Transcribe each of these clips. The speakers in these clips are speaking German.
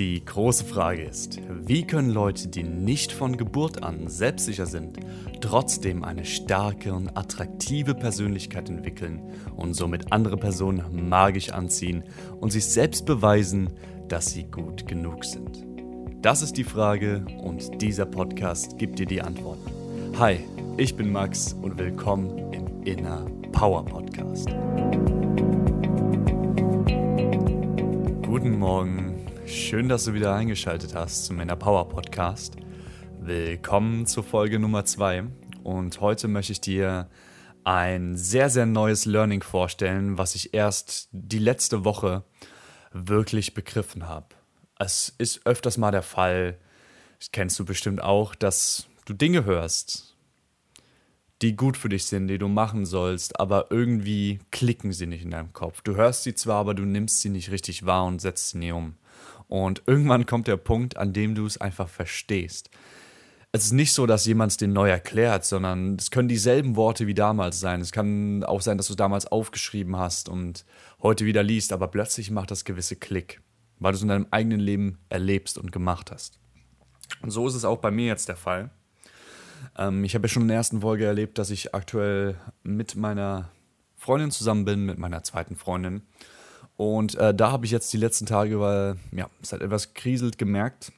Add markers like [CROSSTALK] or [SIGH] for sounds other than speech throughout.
Die große Frage ist, wie können Leute, die nicht von Geburt an selbstsicher sind, trotzdem eine starke und attraktive Persönlichkeit entwickeln und somit andere Personen magisch anziehen und sich selbst beweisen, dass sie gut genug sind? Das ist die Frage und dieser Podcast gibt dir die Antworten. Hi, ich bin Max und willkommen im Inner Power Podcast. Guten Morgen, schön, dass du wieder eingeschaltet hast zum Inner Power Podcast. Willkommen zur Folge Nummer 2 und heute möchte ich dir ein sehr, sehr neues Learning vorstellen, was ich erst die letzte Woche wirklich begriffen habe. Es ist öfters mal der Fall, das kennst du bestimmt auch, dass du Dinge hörst, die gut für dich sind, die du machen sollst, aber irgendwie klicken sie nicht in deinem Kopf. Du hörst sie zwar, aber du nimmst sie nicht richtig wahr und setzt sie nie um. Und irgendwann kommt der Punkt, an dem du es einfach verstehst. Es ist nicht so, dass jemand es dir neu erklärt, sondern es können dieselben Worte wie damals sein. Es kann auch sein, dass du es damals aufgeschrieben hast und heute wieder liest, aber plötzlich macht das gewisse Klick weil du es in deinem eigenen Leben erlebst und gemacht hast. Und so ist es auch bei mir jetzt der Fall. Ähm, ich habe ja schon in der ersten Folge erlebt, dass ich aktuell mit meiner Freundin zusammen bin, mit meiner zweiten Freundin. Und äh, da habe ich jetzt die letzten Tage, weil ja, es hat etwas kriselt, gemerkt,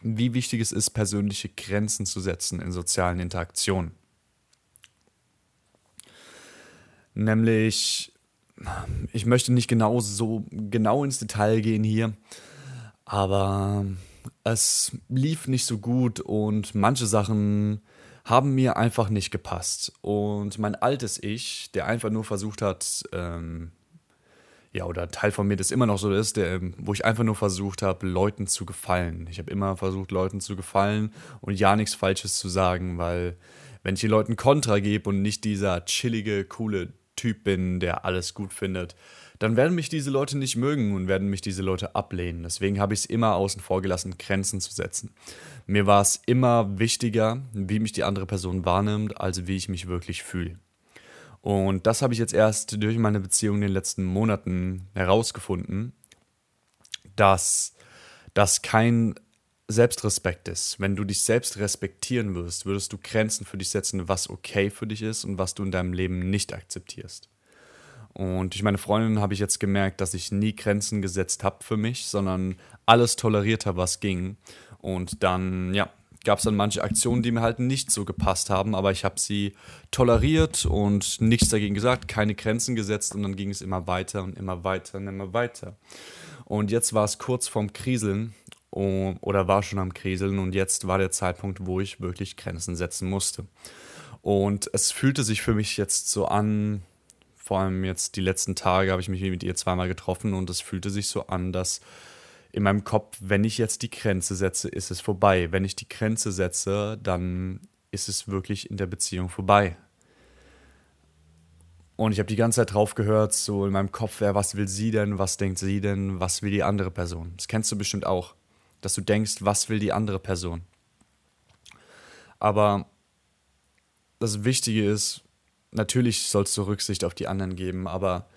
wie wichtig es ist, persönliche Grenzen zu setzen in sozialen Interaktionen. Nämlich ich möchte nicht genau so genau ins Detail gehen hier, aber es lief nicht so gut und manche Sachen haben mir einfach nicht gepasst. Und mein altes Ich, der einfach nur versucht hat, ähm, ja, oder Teil von mir, das immer noch so ist, der, wo ich einfach nur versucht habe, Leuten zu gefallen. Ich habe immer versucht, Leuten zu gefallen und ja nichts Falsches zu sagen, weil wenn ich den Leuten Kontra gebe und nicht dieser chillige, coole Typ bin, der alles gut findet, dann werden mich diese Leute nicht mögen und werden mich diese Leute ablehnen. Deswegen habe ich es immer außen vor gelassen, Grenzen zu setzen. Mir war es immer wichtiger, wie mich die andere Person wahrnimmt, als wie ich mich wirklich fühle. Und das habe ich jetzt erst durch meine Beziehung in den letzten Monaten herausgefunden, dass das kein Selbstrespekt ist. Wenn du dich selbst respektieren wirst, würdest du Grenzen für dich setzen, was okay für dich ist und was du in deinem Leben nicht akzeptierst. Und durch meine Freundin habe ich jetzt gemerkt, dass ich nie Grenzen gesetzt habe für mich, sondern alles toleriert habe, was ging. Und dann, ja, gab es dann manche Aktionen, die mir halt nicht so gepasst haben, aber ich habe sie toleriert und nichts dagegen gesagt, keine Grenzen gesetzt und dann ging es immer weiter und immer weiter und immer weiter. Und jetzt war es kurz vorm Kriseln oder war schon am Kriseln und jetzt war der Zeitpunkt, wo ich wirklich Grenzen setzen musste. Und es fühlte sich für mich jetzt so an, vor allem jetzt die letzten Tage habe ich mich mit ihr zweimal getroffen und es fühlte sich so an, dass in meinem Kopf, wenn ich jetzt die Grenze setze, ist es vorbei. Wenn ich die Grenze setze, dann ist es wirklich in der Beziehung vorbei. Und ich habe die ganze Zeit drauf gehört, so in meinem Kopf, ja, was will sie denn, was denkt sie denn, was will die andere Person. Das kennst du bestimmt auch dass du denkst, was will die andere Person. Aber das Wichtige ist, natürlich sollst du Rücksicht auf die anderen geben, aber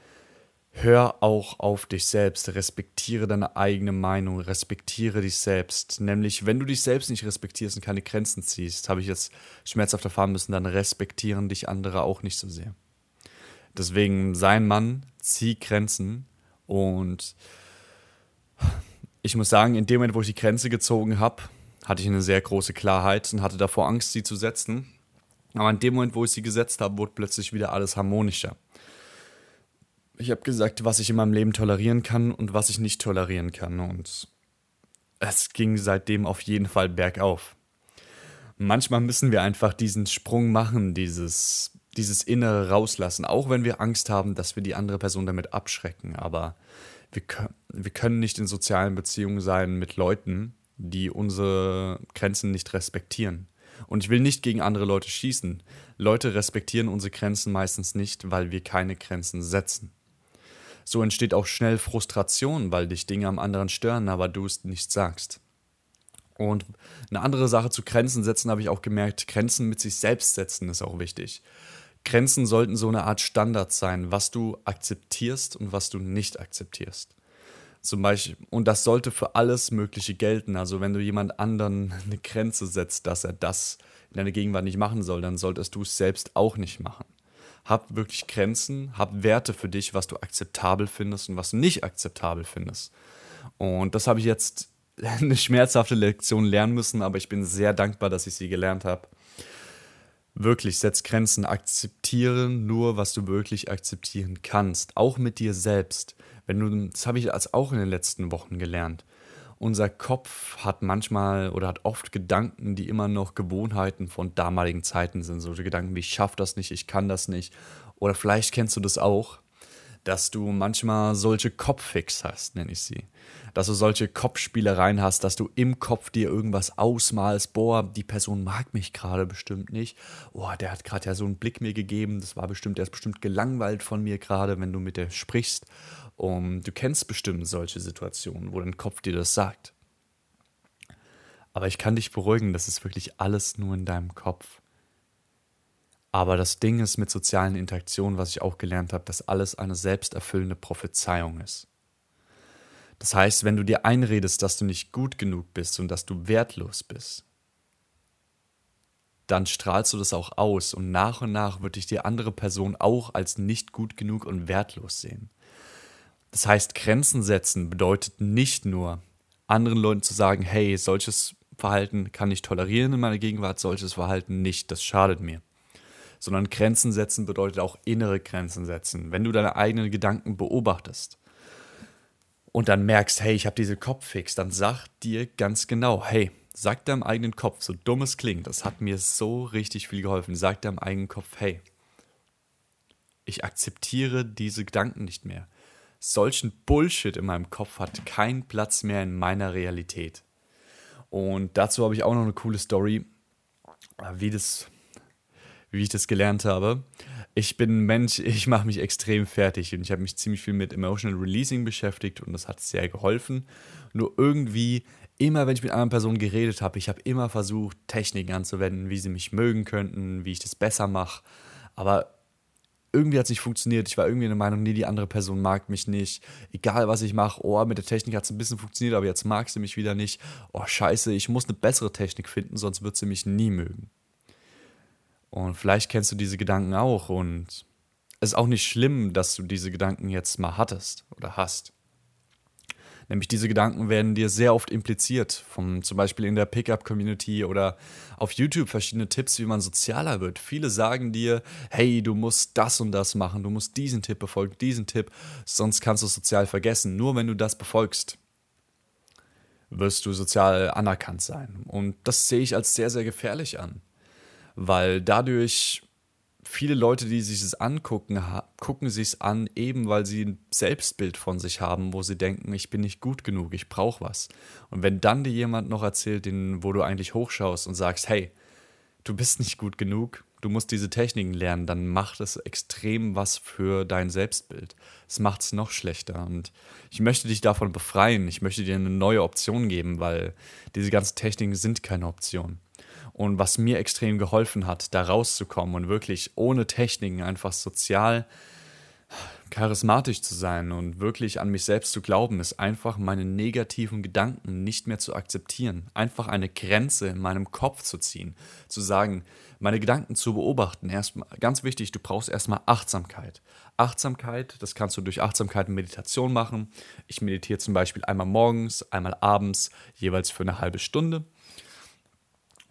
hör auch auf dich selbst, respektiere deine eigene Meinung, respektiere dich selbst. Nämlich, wenn du dich selbst nicht respektierst und keine Grenzen ziehst, habe ich jetzt schmerzhaft erfahren müssen, dann respektieren dich andere auch nicht so sehr. Deswegen sei ein Mann, zieh Grenzen und ich muss sagen, in dem Moment, wo ich die Grenze gezogen habe, hatte ich eine sehr große Klarheit und hatte davor Angst, sie zu setzen. Aber in dem Moment, wo ich sie gesetzt habe, wurde plötzlich wieder alles harmonischer. Ich habe gesagt, was ich in meinem Leben tolerieren kann und was ich nicht tolerieren kann. Und es ging seitdem auf jeden Fall bergauf. Manchmal müssen wir einfach diesen Sprung machen, dieses, dieses Innere rauslassen, auch wenn wir Angst haben, dass wir die andere Person damit abschrecken. Aber wir, wir können nicht in sozialen Beziehungen sein mit Leuten, die unsere Grenzen nicht respektieren. Und ich will nicht gegen andere Leute schießen. Leute respektieren unsere Grenzen meistens nicht, weil wir keine Grenzen setzen. So entsteht auch schnell Frustration, weil dich Dinge am anderen stören, aber du es nicht sagst. Und eine andere Sache zu Grenzen setzen habe ich auch gemerkt, Grenzen mit sich selbst setzen ist auch wichtig. Grenzen sollten so eine Art Standard sein, was du akzeptierst und was du nicht akzeptierst. Zum Beispiel, und das sollte für alles Mögliche gelten. Also wenn du jemand anderen [LAUGHS] eine Grenze setzt, dass er das in deiner Gegenwart nicht machen soll, dann solltest du es selbst auch nicht machen. Hab wirklich Grenzen, hab Werte für dich, was du akzeptabel findest und was du nicht akzeptabel findest. Und das habe ich jetzt [LAUGHS] eine schmerzhafte Lektion lernen müssen, aber ich bin sehr dankbar, dass ich sie gelernt habe. Wirklich, setz Grenzen, akzeptiere nur, was du wirklich akzeptieren kannst, auch mit dir selbst. Wenn du, das habe ich als auch in den letzten Wochen gelernt. Unser Kopf hat manchmal oder hat oft Gedanken, die immer noch Gewohnheiten von damaligen Zeiten sind. So Gedanken wie ich schaffe das nicht, ich kann das nicht. Oder vielleicht kennst du das auch, dass du manchmal solche Kopffix hast, nenne ich sie. Dass du solche Kopfspielereien hast, dass du im Kopf dir irgendwas ausmalst. Boah, die Person mag mich gerade bestimmt nicht. Boah, der hat gerade ja so einen Blick mir gegeben. Das war bestimmt, der ist bestimmt gelangweilt von mir gerade, wenn du mit der sprichst. Und du kennst bestimmt solche Situationen, wo dein Kopf dir das sagt. Aber ich kann dich beruhigen, das ist wirklich alles nur in deinem Kopf. Aber das Ding ist mit sozialen Interaktionen, was ich auch gelernt habe, dass alles eine selbsterfüllende Prophezeiung ist. Das heißt, wenn du dir einredest, dass du nicht gut genug bist und dass du wertlos bist, dann strahlst du das auch aus und nach und nach wird dich die andere Person auch als nicht gut genug und wertlos sehen. Das heißt, Grenzen setzen bedeutet nicht nur, anderen Leuten zu sagen, hey, solches Verhalten kann ich tolerieren in meiner Gegenwart, solches Verhalten nicht, das schadet mir. Sondern Grenzen setzen bedeutet auch innere Grenzen setzen. Wenn du deine eigenen Gedanken beobachtest und dann merkst, hey, ich habe diese Kopffix, dann sag dir ganz genau, hey, sag deinem eigenen Kopf, so dumm es klingt, das hat mir so richtig viel geholfen, sag deinem eigenen Kopf, hey, ich akzeptiere diese Gedanken nicht mehr solchen Bullshit in meinem Kopf hat keinen Platz mehr in meiner Realität. Und dazu habe ich auch noch eine coole Story, wie, das, wie ich das gelernt habe. Ich bin ein Mensch, [LAUGHS] ich mache mich extrem fertig und ich habe mich ziemlich viel mit Emotional Releasing beschäftigt und das hat sehr geholfen. Nur irgendwie, immer wenn ich mit anderen Personen geredet habe, ich habe immer versucht, Techniken anzuwenden, wie sie mich mögen könnten, wie ich das besser mache. Aber irgendwie hat es nicht funktioniert. Ich war irgendwie in der Meinung, nee, die andere Person mag mich nicht. Egal, was ich mache, oh, mit der Technik hat es ein bisschen funktioniert, aber jetzt mag sie mich wieder nicht. Oh, scheiße, ich muss eine bessere Technik finden, sonst wird sie mich nie mögen. Und vielleicht kennst du diese Gedanken auch und es ist auch nicht schlimm, dass du diese Gedanken jetzt mal hattest oder hast. Nämlich diese Gedanken werden dir sehr oft impliziert, vom, zum Beispiel in der Pickup-Community oder auf YouTube verschiedene Tipps, wie man sozialer wird. Viele sagen dir, hey, du musst das und das machen, du musst diesen Tipp befolgen, diesen Tipp, sonst kannst du sozial vergessen. Nur wenn du das befolgst, wirst du sozial anerkannt sein. Und das sehe ich als sehr, sehr gefährlich an, weil dadurch viele Leute, die sich es angucken, gucken sich es an, eben weil sie ein Selbstbild von sich haben, wo sie denken, ich bin nicht gut genug, ich brauche was. Und wenn dann dir jemand noch erzählt, den, wo du eigentlich hochschaust und sagst, hey, du bist nicht gut genug, du musst diese Techniken lernen, dann macht es extrem was für dein Selbstbild. Es macht es noch schlechter. Und ich möchte dich davon befreien. Ich möchte dir eine neue Option geben, weil diese ganzen Techniken sind keine Option. Und was mir extrem geholfen hat, da rauszukommen und wirklich ohne Techniken einfach sozial charismatisch zu sein und wirklich an mich selbst zu glauben, ist einfach meine negativen Gedanken nicht mehr zu akzeptieren. Einfach eine Grenze in meinem Kopf zu ziehen. Zu sagen, meine Gedanken zu beobachten. Erstmal, ganz wichtig, du brauchst erstmal Achtsamkeit. Achtsamkeit, das kannst du durch Achtsamkeit und Meditation machen. Ich meditiere zum Beispiel einmal morgens, einmal abends, jeweils für eine halbe Stunde.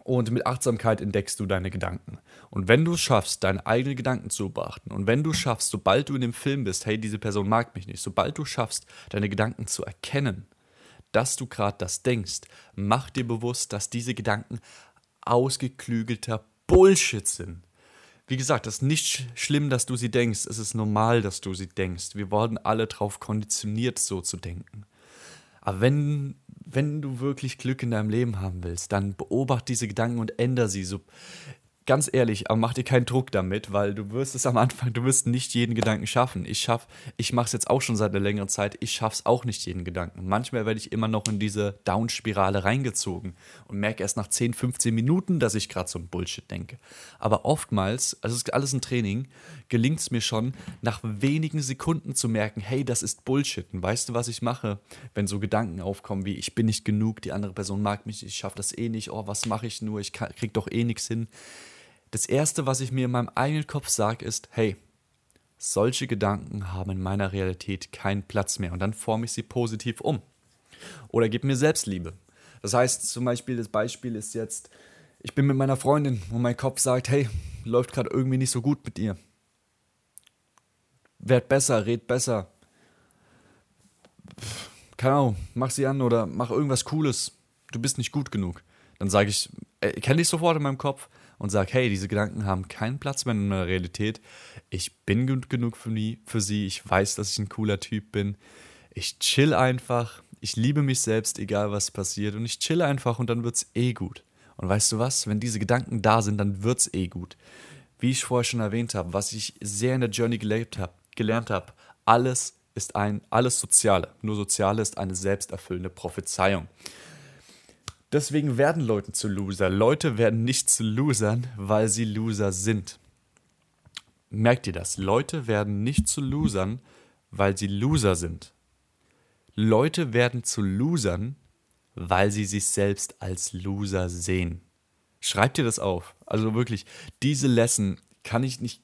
Und mit Achtsamkeit entdeckst du deine Gedanken. Und wenn du es schaffst, deine eigenen Gedanken zu beachten, und wenn du schaffst, sobald du in dem Film bist, hey, diese Person mag mich nicht, sobald du schaffst, deine Gedanken zu erkennen, dass du gerade das denkst, mach dir bewusst, dass diese Gedanken ausgeklügelter Bullshit sind. Wie gesagt, es ist nicht schlimm, dass du sie denkst. Es ist normal, dass du sie denkst. Wir wurden alle darauf konditioniert, so zu denken. Aber wenn, wenn du wirklich Glück in deinem Leben haben willst, dann beobachte diese Gedanken und ändere sie. So, ganz ehrlich, aber mach dir keinen Druck damit, weil du wirst es am Anfang, du wirst nicht jeden Gedanken schaffen. Ich schaff, ich mache es jetzt auch schon seit einer längeren Zeit, ich schaff's auch nicht jeden Gedanken. Manchmal werde ich immer noch in diese Down-Spirale reingezogen und merke erst nach 10, 15 Minuten, dass ich gerade so ein Bullshit denke. Aber oftmals, also es ist alles ein Training, gelingt es mir schon, nach wenigen Sekunden zu merken, hey, das ist Bullshit. Und weißt du, was ich mache, wenn so Gedanken aufkommen wie, ich bin nicht genug, die andere Person mag mich, ich schaffe das eh nicht, oh, was mache ich nur, ich krieg doch eh nichts hin das Erste, was ich mir in meinem eigenen Kopf sage, ist, hey, solche Gedanken haben in meiner Realität keinen Platz mehr und dann forme ich sie positiv um. Oder gebe mir Selbstliebe. Das heißt zum Beispiel, das Beispiel ist jetzt, ich bin mit meiner Freundin und mein Kopf sagt, hey, läuft gerade irgendwie nicht so gut mit ihr. Werd besser, red besser. Keine Ahnung, mach sie an oder mach irgendwas Cooles. Du bist nicht gut genug. Dann sage ich, äh, kenne ich sofort in meinem Kopf, und sage, hey, diese Gedanken haben keinen Platz mehr in meiner Realität. Ich bin gut genug für, die, für sie. Ich weiß, dass ich ein cooler Typ bin. Ich chill einfach. Ich liebe mich selbst, egal was passiert. Und ich chill einfach und dann wird's eh gut. Und weißt du was? Wenn diese Gedanken da sind, dann wird's eh gut. Wie ich vorher schon erwähnt habe, was ich sehr in der Journey gelebt hab, gelernt habe, alles ist ein, alles Soziale. Nur Soziale ist eine selbsterfüllende Prophezeiung. Deswegen werden Leute zu Loser. Leute werden nicht zu Losern, weil sie Loser sind. Merkt ihr das? Leute werden nicht zu Losern, weil sie Loser sind. Leute werden zu Losern, weil sie sich selbst als Loser sehen. Schreibt ihr das auf. Also wirklich, diese Lesson kann ich nicht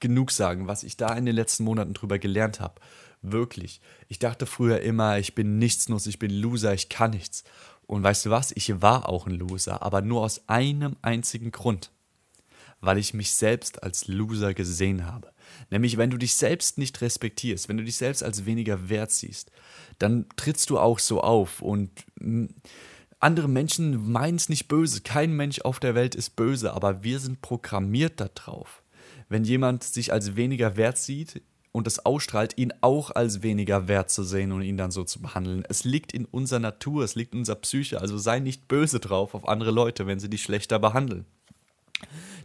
genug sagen, was ich da in den letzten Monaten drüber gelernt habe. Wirklich. Ich dachte früher immer, ich bin nichtsnutzig, ich bin Loser, ich kann nichts. Und weißt du was? Ich war auch ein Loser, aber nur aus einem einzigen Grund. Weil ich mich selbst als Loser gesehen habe. Nämlich, wenn du dich selbst nicht respektierst, wenn du dich selbst als weniger wert siehst, dann trittst du auch so auf. Und hm, andere Menschen meinen es nicht böse. Kein Mensch auf der Welt ist böse, aber wir sind programmiert darauf. Wenn jemand sich als weniger wert sieht, und es ausstrahlt, ihn auch als weniger wert zu sehen und ihn dann so zu behandeln. Es liegt in unserer Natur, es liegt in unserer Psyche, also sei nicht böse drauf auf andere Leute, wenn sie dich schlechter behandeln.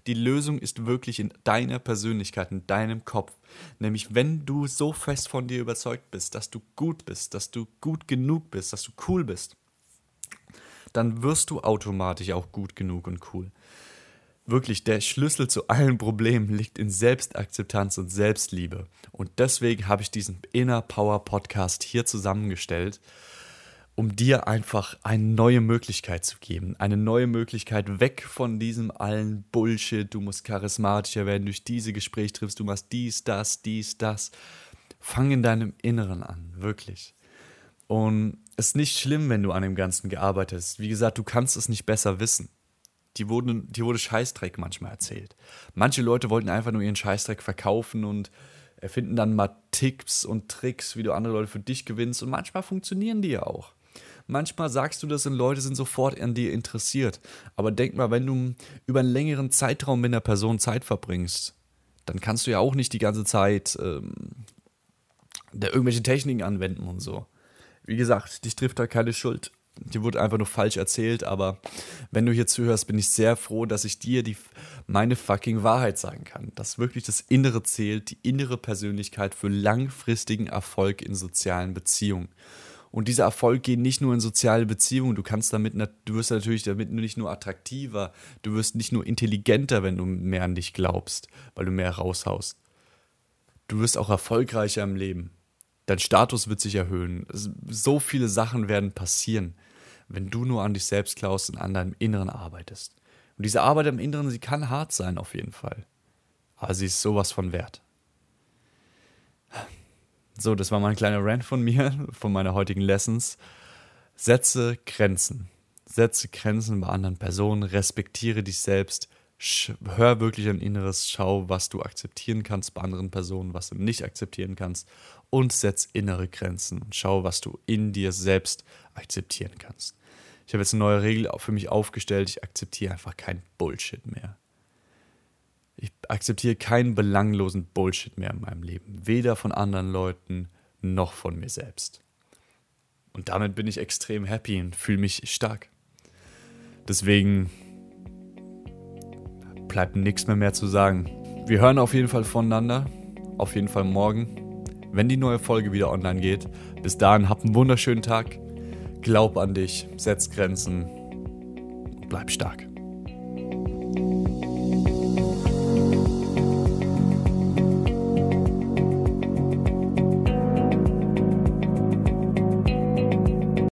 Die Lösung ist wirklich in deiner Persönlichkeit, in deinem Kopf. Nämlich, wenn du so fest von dir überzeugt bist, dass du gut bist, dass du gut genug bist, dass du cool bist, dann wirst du automatisch auch gut genug und cool wirklich der Schlüssel zu allen Problemen liegt in Selbstakzeptanz und Selbstliebe. Und deswegen habe ich diesen Inner Power Podcast hier zusammengestellt, um dir einfach eine neue Möglichkeit zu geben. Eine neue Möglichkeit weg von diesem allen Bullshit. Du musst charismatischer werden, durch diese Gespräche triffst du machst dies, das, dies, das. Fang in deinem Inneren an, wirklich. Und es ist nicht schlimm, wenn du an dem Ganzen gearbeitet hast. Wie gesagt, du kannst es nicht besser wissen die, wurden, die wurde Scheißdreck manchmal erzählt. Manche Leute wollten einfach nur ihren Scheißdreck verkaufen und erfinden dann mal Tipps und Tricks, wie du andere Leute für dich gewinnst. Und manchmal funktionieren die ja auch. Manchmal sagst du das und Leute sind sofort an dir interessiert. Aber denk mal, wenn du über einen längeren Zeitraum mit einer Person Zeit verbringst, dann kannst du ja auch nicht die ganze Zeit ähm, irgendwelche Techniken anwenden und so. Wie gesagt, dich trifft da keine Schuld die wurde einfach nur falsch erzählt, aber wenn du hier zuhörst, bin ich sehr froh, dass ich dir die, meine fucking Wahrheit sagen kann. Dass wirklich das Innere zählt, die innere Persönlichkeit für langfristigen Erfolg in sozialen Beziehungen. Und dieser Erfolg geht nicht nur in soziale Beziehungen, du kannst damit, du wirst natürlich damit nicht nur attraktiver, du wirst nicht nur intelligenter, wenn du mehr an dich glaubst, weil du mehr raushaust. Du wirst auch erfolgreicher im Leben. Dein Status wird sich erhöhen. So viele Sachen werden passieren wenn du nur an dich selbst klaust und an deinem Inneren arbeitest. Und diese Arbeit im Inneren, sie kann hart sein auf jeden Fall. Aber sie ist sowas von wert. So, das war mein kleiner Rant von mir, von meiner heutigen Lessons. Setze Grenzen. Setze Grenzen bei anderen Personen, respektiere dich selbst, hör wirklich ein Inneres, schau, was du akzeptieren kannst bei anderen Personen, was du nicht akzeptieren kannst und setz innere Grenzen. Schau, was du in dir selbst akzeptieren kannst. Ich habe jetzt eine neue Regel für mich aufgestellt. Ich akzeptiere einfach keinen Bullshit mehr. Ich akzeptiere keinen belanglosen Bullshit mehr in meinem Leben. Weder von anderen Leuten noch von mir selbst. Und damit bin ich extrem happy und fühle mich stark. Deswegen bleibt nichts mehr mehr zu sagen. Wir hören auf jeden Fall voneinander. Auf jeden Fall morgen, wenn die neue Folge wieder online geht. Bis dahin, habt einen wunderschönen Tag. Glaub an dich, setz Grenzen, bleib stark.